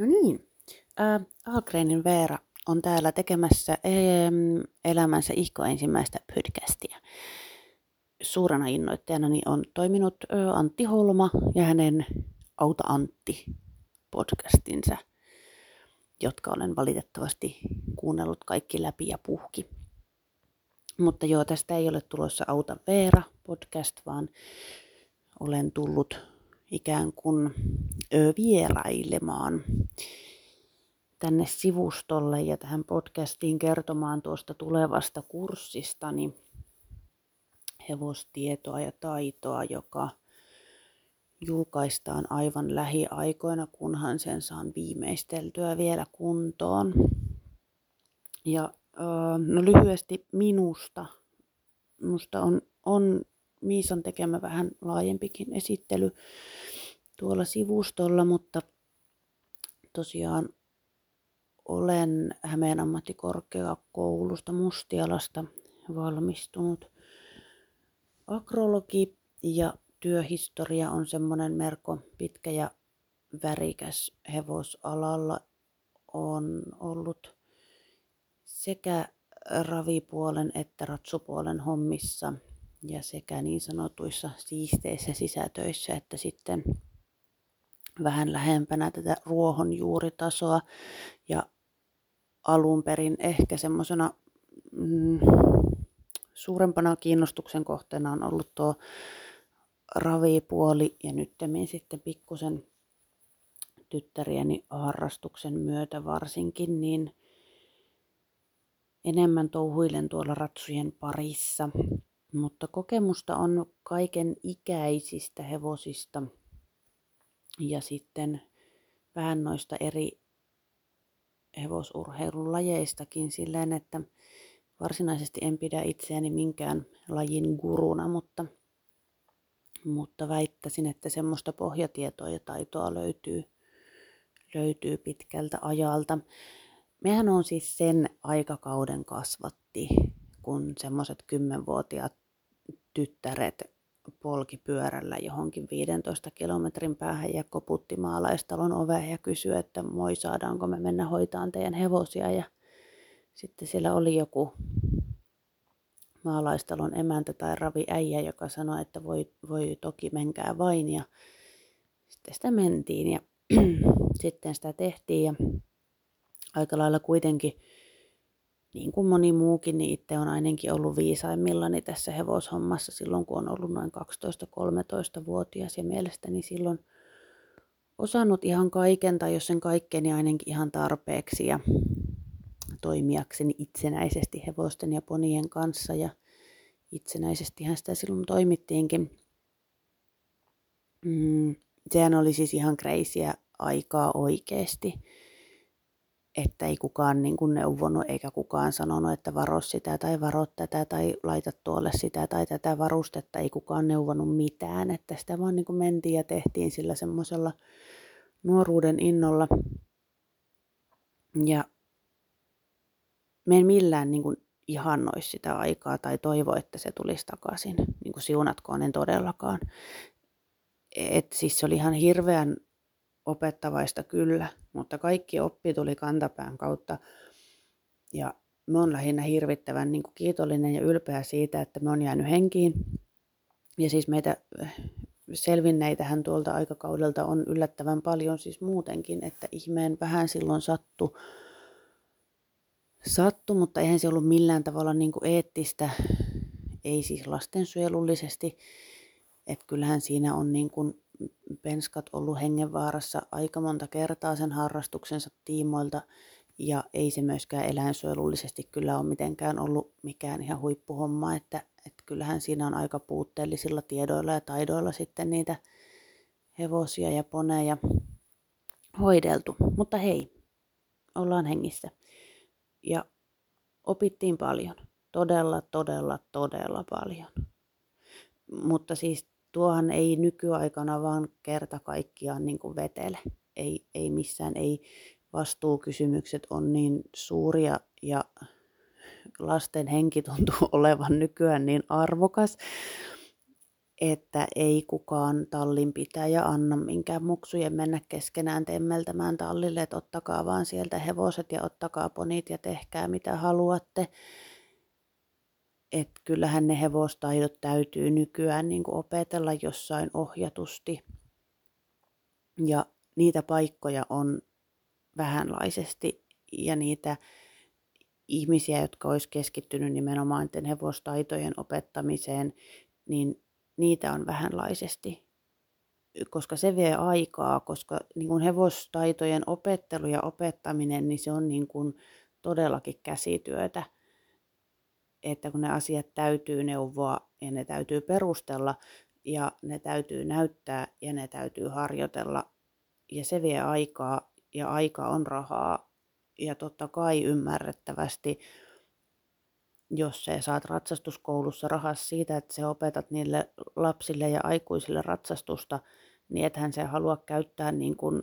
No niin, äh, Algrenin Veera on täällä tekemässä ähm, elämänsä ihko ensimmäistä podcastia. Suurena innoittajana on toiminut äh, Antti Holma ja hänen Auta Antti podcastinsa, jotka olen valitettavasti kuunnellut kaikki läpi ja puhki. Mutta joo, tästä ei ole tulossa Auta Veera podcast, vaan olen tullut ikään kuin vierailemaan tänne sivustolle ja tähän podcastiin kertomaan tuosta tulevasta kurssistani hevostietoa ja taitoa, joka julkaistaan aivan lähiaikoina, kunhan sen saan viimeisteltyä vielä kuntoon. Ja no lyhyesti minusta. Minusta on, on Miisan tekemä vähän laajempikin esittely tuolla sivustolla, mutta tosiaan olen Hämeen ammattikorkeakoulusta Mustialasta valmistunut akrologi ja työhistoria on semmoinen merko pitkä ja värikäs hevosalalla. On ollut sekä ravipuolen että ratsupuolen hommissa ja sekä niin sanotuissa siisteissä sisätöissä että sitten vähän lähempänä tätä ruohonjuuritasoa ja alun perin ehkä semmoisena mm, suurempana kiinnostuksen kohteena on ollut tuo ravipuoli ja nyt sitten pikkusen tyttärieni harrastuksen myötä varsinkin, niin enemmän touhuilen tuolla ratsujen parissa. Mutta kokemusta on kaiken ikäisistä hevosista ja sitten vähän noista eri hevosurheilun lajeistakin silleen, että varsinaisesti en pidä itseäni minkään lajin guruna, mutta, mutta väittäisin, että semmoista pohjatietoa ja taitoa löytyy, löytyy pitkältä ajalta. Mehän on siis sen aikakauden kasvatti, kun semmoiset kymmenvuotiaat tyttäret polkipyörällä johonkin 15 kilometrin päähän ja koputti maalaistalon oveen ja kysyi, että moi saadaanko me mennä hoitaan teidän hevosia? Ja sitten siellä oli joku maalaistalon emäntä tai ravi äijä, joka sanoi, että voi, voi toki menkää vain ja sitten sitä mentiin ja sitten sitä tehtiin ja aika lailla kuitenkin niin kuin moni muukin, niin itse on ainakin ollut viisaimmillani tässä hevoshommassa silloin, kun on ollut noin 12-13-vuotias ja mielestäni silloin osannut ihan kaiken tai jos sen kaikkeni niin ainakin ihan tarpeeksi ja toimijakseni itsenäisesti hevosten ja ponien kanssa. Ja itsenäisestihän sitä silloin toimittiinkin. Mm, sehän oli siis ihan kreisiä aikaa oikeasti että ei kukaan niin kuin neuvonut eikä kukaan sanonut, että varo sitä tai varo tätä tai laita tuolle sitä tai tätä varustetta. Ei kukaan neuvonut mitään, että sitä vaan niin kuin mentiin ja tehtiin sillä semmoisella nuoruuden innolla. Ja me en millään niin kuin ihannoisi sitä aikaa tai toivo, että se tulisi takaisin. Niin kuin siunatkoon en todellakaan. Et siis se oli ihan hirveän opettavaista kyllä, mutta kaikki oppi tuli kantapään kautta. Ja me on lähinnä hirvittävän niin kuin kiitollinen ja ylpeä siitä, että me on jäänyt henkiin. Ja siis meitä selvinneitähän tuolta aikakaudelta on yllättävän paljon siis muutenkin, että ihmeen vähän silloin sattu, sattu mutta eihän se ollut millään tavalla niin kuin eettistä, ei siis lastensuojelullisesti, että kyllähän siinä on niin kuin penskat ollut hengenvaarassa aika monta kertaa sen harrastuksensa tiimoilta ja ei se myöskään eläinsuojelullisesti kyllä ole mitenkään ollut mikään ihan huippuhomma, että, että kyllähän siinä on aika puutteellisilla tiedoilla ja taidoilla sitten niitä hevosia ja poneja hoideltu. Mutta hei, ollaan hengissä. Ja opittiin paljon. Todella, todella, todella paljon. Mutta siis tuohan ei nykyaikana vaan kerta kaikkiaan niin kuin vetele. Ei, ei missään, ei vastuukysymykset on niin suuria ja lasten henki tuntuu olevan nykyään niin arvokas, että ei kukaan tallin pitäjä anna minkään muksujen mennä keskenään temmeltämään tallille, että ottakaa vaan sieltä hevoset ja ottakaa ponit ja tehkää mitä haluatte. Että kyllähän ne hevostaidot täytyy nykyään niin kuin opetella jossain ohjatusti. Ja niitä paikkoja on vähänlaisesti ja niitä ihmisiä, jotka olisi keskittynyt nimenomaan hevostaitojen opettamiseen, niin niitä on vähänlaisesti, koska se vie aikaa, koska niin kuin hevostaitojen opettelu ja opettaminen, niin se on niin kuin todellakin käsityötä, että kun ne asiat täytyy neuvoa ja ne täytyy perustella ja ne täytyy näyttää ja ne täytyy harjoitella ja se vie aikaa ja aika on rahaa ja totta kai ymmärrettävästi jos sä saat ratsastuskoulussa rahas siitä, että sä opetat niille lapsille ja aikuisille ratsastusta, niin ethän se halua käyttää niin kuin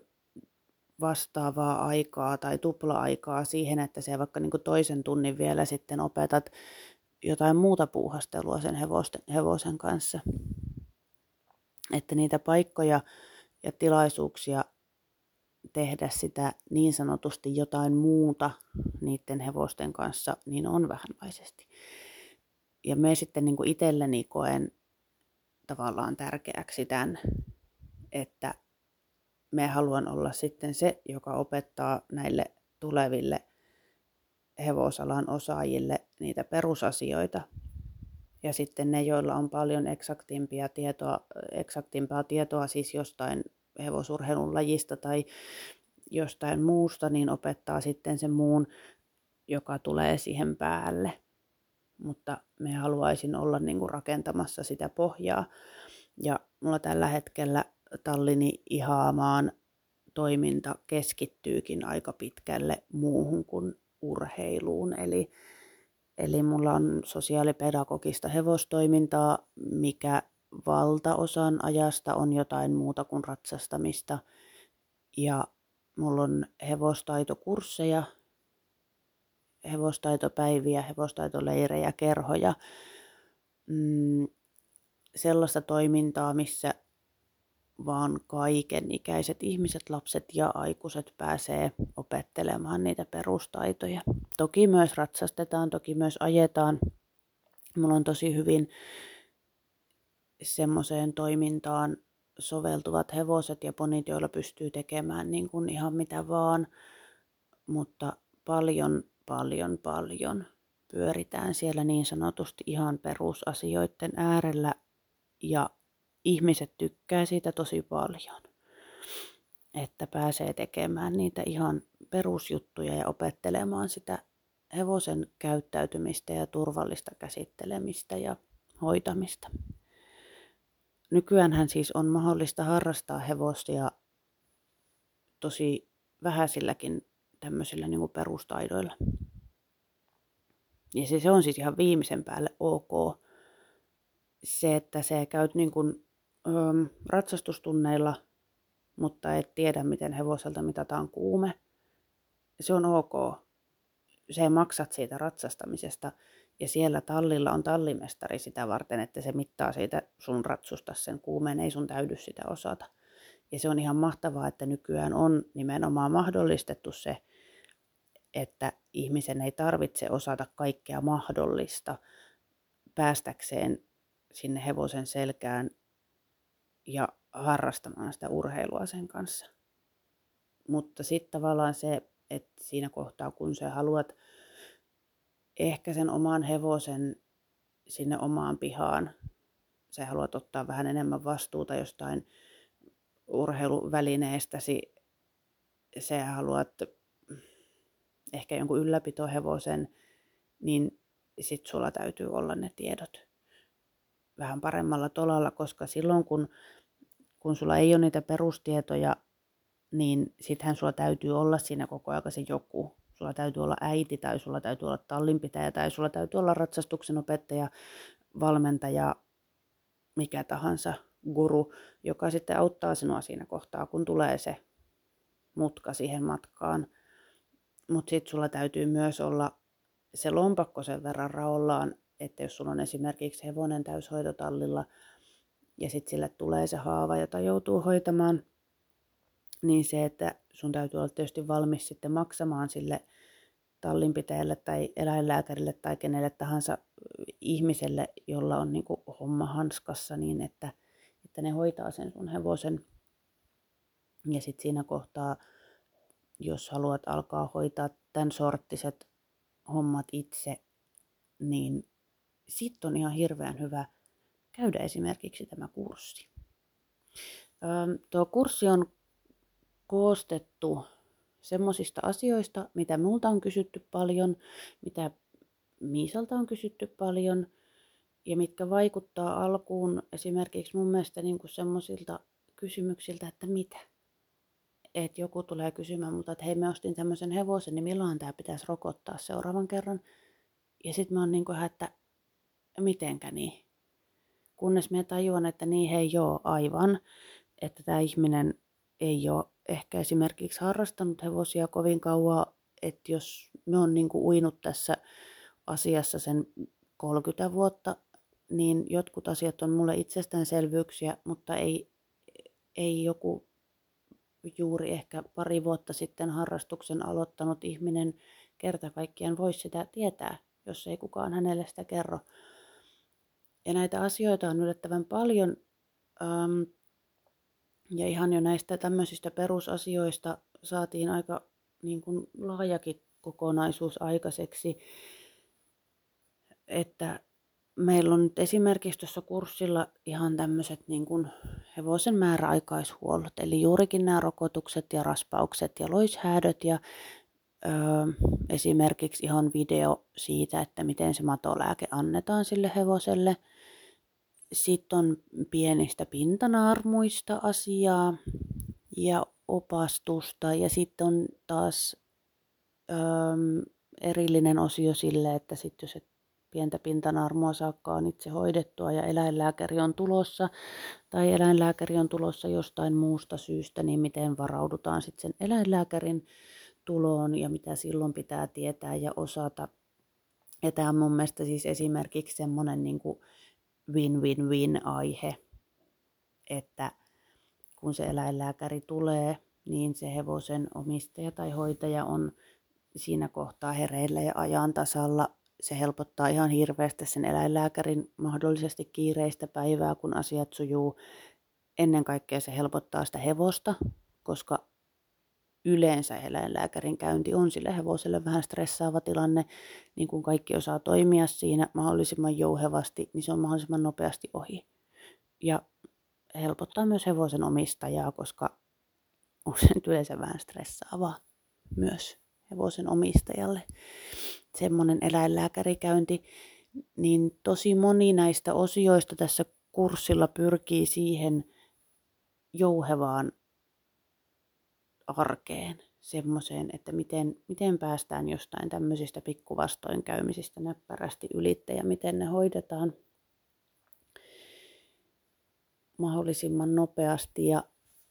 vastaavaa aikaa tai tupla-aikaa siihen, että se vaikka niin toisen tunnin vielä sitten opetat jotain muuta puuhastelua sen hevosten, hevosen kanssa. Että niitä paikkoja ja tilaisuuksia tehdä sitä niin sanotusti jotain muuta niiden hevosten kanssa, niin on vähänlaisesti. Ja me sitten niin itselleni koen tavallaan tärkeäksi tämän, että me haluan olla sitten se, joka opettaa näille tuleville hevosalan osaajille niitä perusasioita. Ja sitten ne, joilla on paljon eksaktimpia tietoa, eksaktimpaa tietoa siis jostain hevosurheilun lajista tai jostain muusta, niin opettaa sitten sen muun, joka tulee siihen päälle. Mutta me haluaisin olla niin kuin rakentamassa sitä pohjaa. Ja mulla tällä hetkellä Tallini ihaamaan toiminta keskittyykin aika pitkälle muuhun kuin urheiluun. Eli, eli mulla on sosiaalipedagogista hevostoimintaa, mikä valtaosan ajasta on jotain muuta kuin ratsastamista. Ja mulla on hevostaitokursseja, hevostaitopäiviä, hevostaitoleirejä, kerhoja. Mm, sellaista toimintaa, missä vaan kaiken ikäiset ihmiset, lapset ja aikuiset pääsee opettelemaan niitä perustaitoja. Toki myös ratsastetaan, toki myös ajetaan. Mulla on tosi hyvin semmoiseen toimintaan soveltuvat hevoset ja ponit, joilla pystyy tekemään niin kuin ihan mitä vaan, mutta paljon, paljon, paljon pyöritään siellä niin sanotusti ihan perusasioiden äärellä ja ihmiset tykkää siitä tosi paljon, että pääsee tekemään niitä ihan perusjuttuja ja opettelemaan sitä hevosen käyttäytymistä ja turvallista käsittelemistä ja hoitamista. Nykyään siis on mahdollista harrastaa hevosia tosi vähäisilläkin tämmöisillä niin perustaidoilla. Ja se, se on siis ihan viimeisen päälle ok. Se, että se käyt niin kuin, ratsastustunneilla, mutta et tiedä, miten hevoselta mitataan kuume. Se on ok. Se maksat siitä ratsastamisesta ja siellä tallilla on tallimestari sitä varten, että se mittaa siitä sun ratsusta sen kuumeen, ei sun täydy sitä osata. Ja se on ihan mahtavaa, että nykyään on nimenomaan mahdollistettu se, että ihmisen ei tarvitse osata kaikkea mahdollista päästäkseen sinne hevosen selkään ja harrastamaan sitä urheilua sen kanssa. Mutta sitten tavallaan se, että siinä kohtaa kun sä haluat ehkä sen oman hevosen sinne omaan pihaan. Sä haluat ottaa vähän enemmän vastuuta jostain urheiluvälineestäsi. Sä haluat ehkä jonkun ylläpitohevosen, niin sit sulla täytyy olla ne tiedot vähän paremmalla tolalla, koska silloin kun, kun sulla ei ole niitä perustietoja, niin sittenhän sulla täytyy olla siinä koko ajan se joku, Sulla täytyy olla äiti tai sulla täytyy olla tallinpitäjä tai sulla täytyy olla ratsastuksen opettaja, valmentaja, mikä tahansa guru, joka sitten auttaa sinua siinä kohtaa, kun tulee se mutka siihen matkaan. Mutta sitten sulla täytyy myös olla se lompakko sen verran raollaan, että jos sulla on esimerkiksi hevonen täyshoitotallilla, ja sitten sille tulee se haava, jota joutuu hoitamaan, niin se, että sun täytyy olla tietysti valmis sitten maksamaan sille tallinpitäjälle tai eläinlääkärille tai kenelle tahansa ihmiselle, jolla on niin kuin homma hanskassa, niin että, että ne hoitaa sen sun hevosen. Ja sitten siinä kohtaa, jos haluat alkaa hoitaa tämän sorttiset hommat itse, niin sitten on ihan hirveän hyvä käydä esimerkiksi tämä kurssi. Tuo kurssi on koostettu semmoisista asioista, mitä multa on kysytty paljon, mitä Miisalta on kysytty paljon ja mitkä vaikuttaa alkuun esimerkiksi mun mielestä niin semmoisilta kysymyksiltä, että mitä. Että joku tulee kysymään multa, että hei mä ostin tämmöisen hevosen, niin milloin tämä pitäisi rokottaa seuraavan kerran. Ja sitten mä oon niin kuin, että mitenkä niin. Kunnes mä tajuan, että niin hei joo aivan, että tämä ihminen ei ole ehkä esimerkiksi harrastanut hevosia kovin kauan, että jos me on niin kuin uinut tässä asiassa sen 30 vuotta, niin jotkut asiat on mulle itsestäänselvyyksiä, mutta ei, ei joku juuri ehkä pari vuotta sitten harrastuksen aloittanut ihminen kerta kaikkiaan voi sitä tietää, jos ei kukaan hänelle sitä kerro. Ja näitä asioita on yllättävän paljon. Ähm, ja ihan jo näistä tämmöisistä perusasioista saatiin aika niin kuin laajakin kokonaisuus aikaiseksi. Että meillä on nyt esimerkiksi tuossa kurssilla ihan tämmöiset niin kuin hevosen määräaikaishuollot, eli juurikin nämä rokotukset ja raspaukset ja loishäädöt ja ö, esimerkiksi ihan video siitä, että miten se matolääke annetaan sille hevoselle – sitten on pienistä pintanaarmuista asiaa ja opastusta ja sitten on taas öö, erillinen osio sille, että sitten jos et pientä pintanaarmua saakkaan itse hoidettua ja eläinlääkäri on tulossa tai eläinlääkäri on tulossa jostain muusta syystä, niin miten varaudutaan sitten sen eläinlääkärin tuloon ja mitä silloin pitää tietää ja osata. Ja tämä on mun mielestä siis esimerkiksi semmoinen niin kuin win-win-win aihe, että kun se eläinlääkäri tulee, niin se hevosen omistaja tai hoitaja on siinä kohtaa hereillä ja ajan tasalla. Se helpottaa ihan hirveästi sen eläinlääkärin mahdollisesti kiireistä päivää, kun asiat sujuu. Ennen kaikkea se helpottaa sitä hevosta, koska yleensä eläinlääkärin käynti on sille hevoselle vähän stressaava tilanne, niin kun kaikki osaa toimia siinä mahdollisimman jouhevasti, niin se on mahdollisimman nopeasti ohi. Ja helpottaa myös hevosen omistajaa, koska on se yleensä vähän stressaavaa myös hevosen omistajalle. Semmoinen eläinlääkärikäynti, niin tosi moni näistä osioista tässä kurssilla pyrkii siihen jouhevaan arkeen, semmoiseen, että miten, miten päästään jostain tämmöisistä pikkuvastoinkäymisistä näppärästi ylitte ja miten ne hoidetaan mahdollisimman nopeasti. Ja,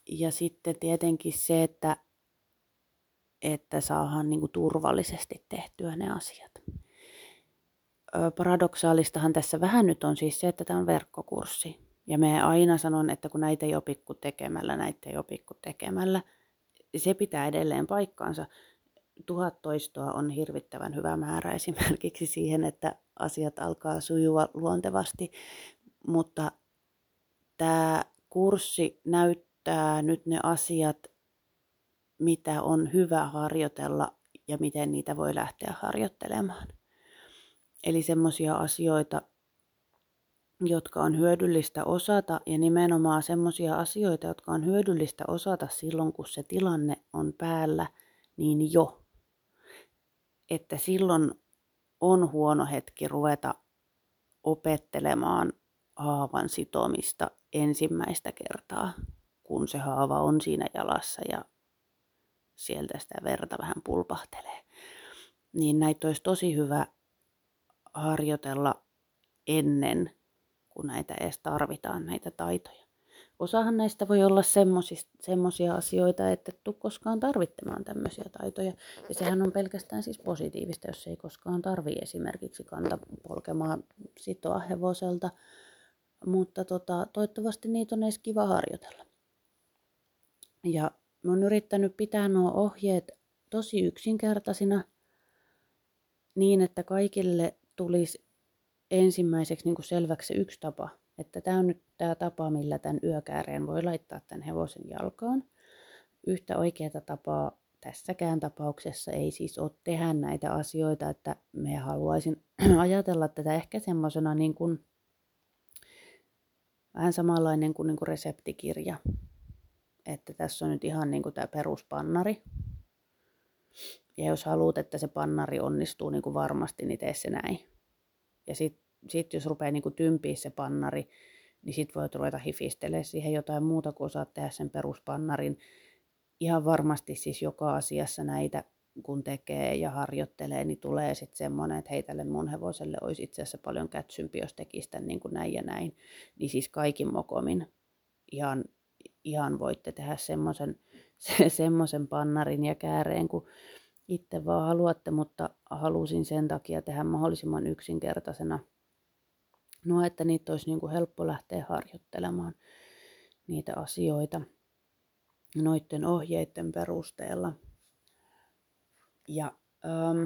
ja sitten tietenkin se, että, että saadaan niin turvallisesti tehtyä ne asiat. Paradoksaalistahan tässä vähän nyt on siis se, että tämä on verkkokurssi. Ja me aina sanon, että kun näitä ei opikku tekemällä, näitä ei opikku tekemällä – se pitää edelleen paikkaansa. Tuhat toistoa on hirvittävän hyvä määrä esimerkiksi siihen, että asiat alkaa sujua luontevasti, mutta tämä kurssi näyttää nyt ne asiat, mitä on hyvä harjoitella ja miten niitä voi lähteä harjoittelemaan. Eli semmoisia asioita, jotka on hyödyllistä osata ja nimenomaan semmoisia asioita, jotka on hyödyllistä osata silloin, kun se tilanne on päällä, niin jo. Että silloin on huono hetki ruveta opettelemaan haavan sitomista ensimmäistä kertaa, kun se haava on siinä jalassa ja sieltä sitä verta vähän pulpahtelee. Niin näitä olisi tosi hyvä harjoitella ennen kun näitä edes tarvitaan, näitä taitoja. Osahan näistä voi olla semmoisia asioita, että et tule koskaan tarvitsemaan tämmöisiä taitoja. Ja sehän on pelkästään siis positiivista, jos ei koskaan tarvii esimerkiksi kanta polkemaan sitoa hevoselta. mutta tota, toivottavasti niitä on edes kiva harjoitella. Ja mä oon yrittänyt pitää nuo ohjeet tosi yksinkertaisina niin, että kaikille tulisi ensimmäiseksi niin kuin selväksi se yksi tapa, että tämä on nyt tämä tapa, millä tämän yökääreen voi laittaa tämän hevosen jalkaan. Yhtä oikeaa tapaa tässäkään tapauksessa ei siis ole tehdä näitä asioita, että me haluaisin ajatella tätä ehkä semmoisena niin kuin, vähän samanlainen kuin, niin kuin reseptikirja. Että tässä on nyt ihan niin kuin tämä peruspannari. Ja jos haluat, että se pannari onnistuu niin kuin varmasti, niin tee se näin. Ja sitten sit jos rupeaa niin kuin tympiä se pannari, niin sit voit ruveta hifistelemään siihen jotain muuta, kun osaat tehdä sen peruspannarin ihan varmasti siis joka asiassa näitä kun tekee ja harjoittelee, niin tulee sitten semmoinen, että hei tälle mun hevoselle olisi itse asiassa paljon kätsympi, jos tekisi tämän niin kuin näin ja näin. Niin siis kaikin mokomin ihan, ihan voitte tehdä semmoisen se, pannarin ja kääreen, kun itse vaan haluatte, mutta halusin sen takia tehdä mahdollisimman yksinkertaisena. No, että niitä olisi niin kuin helppo lähteä harjoittelemaan niitä asioita noiden ohjeiden perusteella. Ja ähm,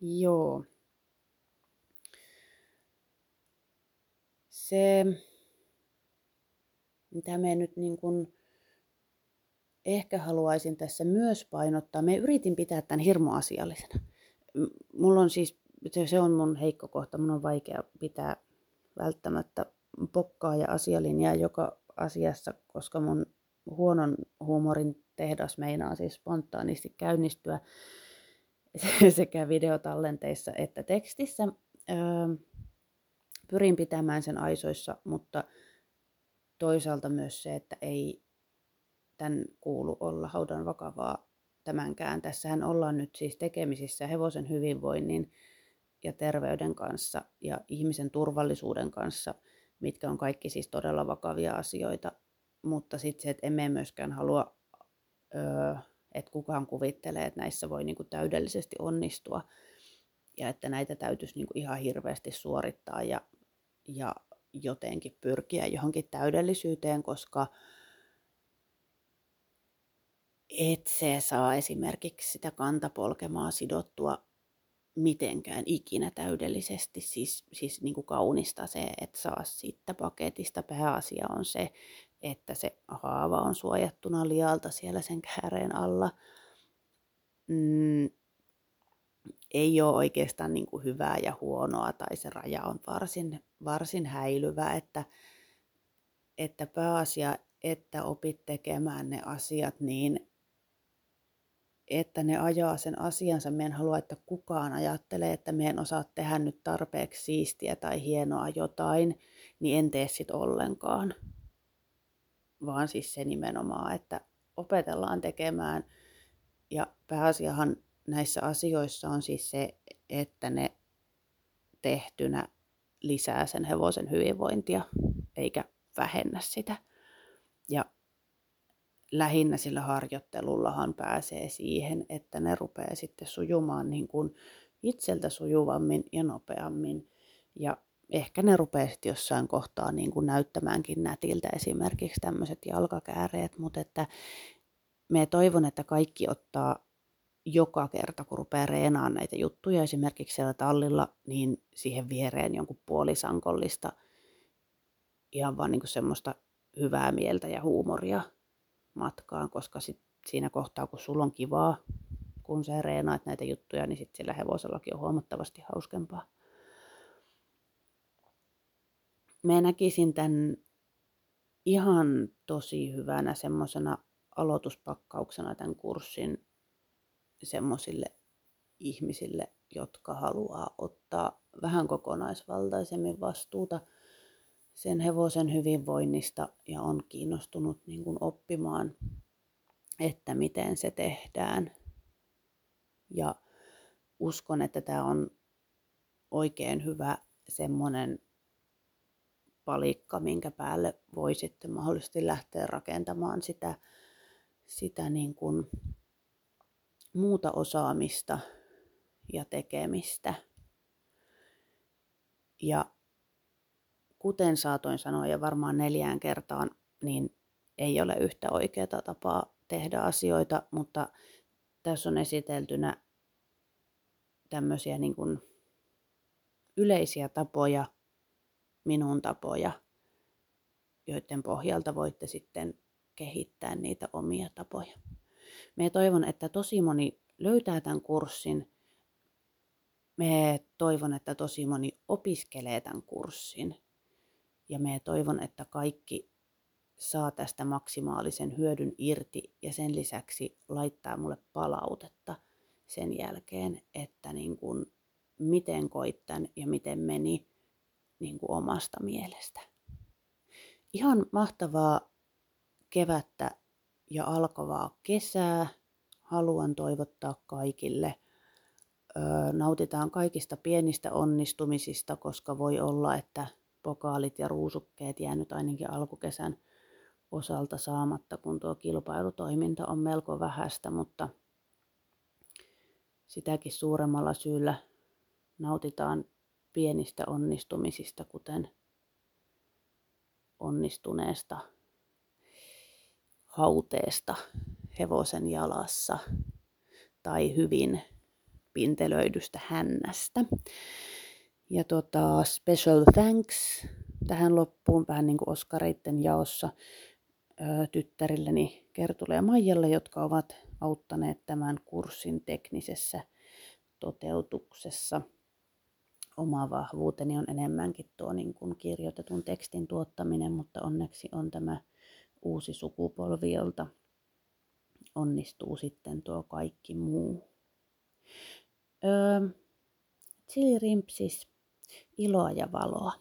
joo. Se, mitä me nyt niin kuin ehkä haluaisin tässä myös painottaa, me yritin pitää tämän hirmu asiallisena. Mulla on siis, se on mun heikko kohta, mun on vaikea pitää välttämättä pokkaa ja asialinjaa joka asiassa, koska mun huonon huumorin tehdas meinaa siis spontaanisti käynnistyä sekä videotallenteissa että tekstissä. Öö, pyrin pitämään sen aisoissa, mutta toisaalta myös se, että ei tämän kuulu olla haudan vakavaa tämänkään. Tässähän ollaan nyt siis tekemisissä hevosen hyvinvoinnin ja terveyden kanssa ja ihmisen turvallisuuden kanssa – mitkä on kaikki siis todella vakavia asioita. Mutta sitten se, että emme myöskään halua, että kukaan kuvittelee, että näissä voi niinku täydellisesti onnistua. Ja että näitä täytyisi niinku ihan hirveästi suorittaa ja, ja jotenkin pyrkiä johonkin täydellisyyteen, koska et se saa esimerkiksi sitä kantapolkemaa sidottua mitenkään ikinä täydellisesti, siis, siis niin kuin kaunista se, että saa siitä paketista. Pääasia on se, että se haava on suojattuna lialta siellä sen kääreen alla. Mm, ei ole oikeastaan niin kuin hyvää ja huonoa, tai se raja on varsin, varsin häilyvä, että, että pääasia, että opit tekemään ne asiat niin, että ne ajaa sen asiansa. En halua, että kukaan ajattelee, että me en osaa tehdä nyt tarpeeksi siistiä tai hienoa jotain, niin en tee sit ollenkaan. Vaan siis se nimenomaan, että opetellaan tekemään. Ja pääasiahan näissä asioissa on siis se, että ne tehtynä lisää sen hevosen hyvinvointia, eikä vähennä sitä. Ja lähinnä sillä harjoittelullahan pääsee siihen, että ne rupeaa sitten sujumaan niin kuin itseltä sujuvammin ja nopeammin. Ja ehkä ne rupeaa sitten jossain kohtaa niin kuin näyttämäänkin nätiltä esimerkiksi tämmöiset jalkakääreet, mutta että me toivon, että kaikki ottaa joka kerta, kun rupeaa reenaamaan näitä juttuja, esimerkiksi siellä tallilla, niin siihen viereen jonkun puolisankollista ihan vaan niin kuin semmoista hyvää mieltä ja huumoria matkaan, koska sit siinä kohtaa, kun sulla on kivaa, kun sä reenaat näitä juttuja, niin sitten sillä hevosellakin on huomattavasti hauskempaa. Mä näkisin tämän ihan tosi hyvänä semmoisena aloituspakkauksena tämän kurssin semmoisille ihmisille, jotka haluaa ottaa vähän kokonaisvaltaisemmin vastuuta – sen hevosen hyvinvoinnista ja on kiinnostunut niin kuin oppimaan, että miten se tehdään. Ja uskon, että tämä on oikein hyvä semmoinen palikka, minkä päälle voi sitten mahdollisesti lähteä rakentamaan sitä, sitä niin kuin muuta osaamista ja tekemistä. Ja kuten saatoin sanoa ja varmaan neljään kertaan, niin ei ole yhtä oikeaa tapaa tehdä asioita, mutta tässä on esiteltynä tämmöisiä niin kuin yleisiä tapoja, minun tapoja, joiden pohjalta voitte sitten kehittää niitä omia tapoja. Me toivon, että tosi moni löytää tämän kurssin. Me toivon, että tosi moni opiskelee tämän kurssin. Ja me toivon, että kaikki saa tästä maksimaalisen hyödyn irti ja sen lisäksi laittaa mulle palautetta sen jälkeen, että niin kuin miten koittan ja miten meni niin kuin omasta mielestä. Ihan mahtavaa kevättä ja alkavaa kesää. Haluan toivottaa kaikille. Nautitaan kaikista pienistä onnistumisista, koska voi olla, että pokaalit ja ruusukkeet jäänyt ainakin alkukesän osalta saamatta, kun tuo kilpailutoiminta on melko vähäistä, mutta sitäkin suuremmalla syyllä nautitaan pienistä onnistumisista, kuten onnistuneesta hauteesta hevosen jalassa tai hyvin pintelöidystä hännästä. Ja tota, special thanks tähän loppuun, vähän niin kuin Oskareitten jaossa tyttärilleni Kertulle ja Maijalle, jotka ovat auttaneet tämän kurssin teknisessä toteutuksessa. Oma vahvuuteni on enemmänkin tuo niin kuin kirjoitetun tekstin tuottaminen, mutta onneksi on tämä uusi sukupolvi, jolta onnistuu sitten tuo kaikki muu. Öö, Chili Rimpsis, iloa ja valoa.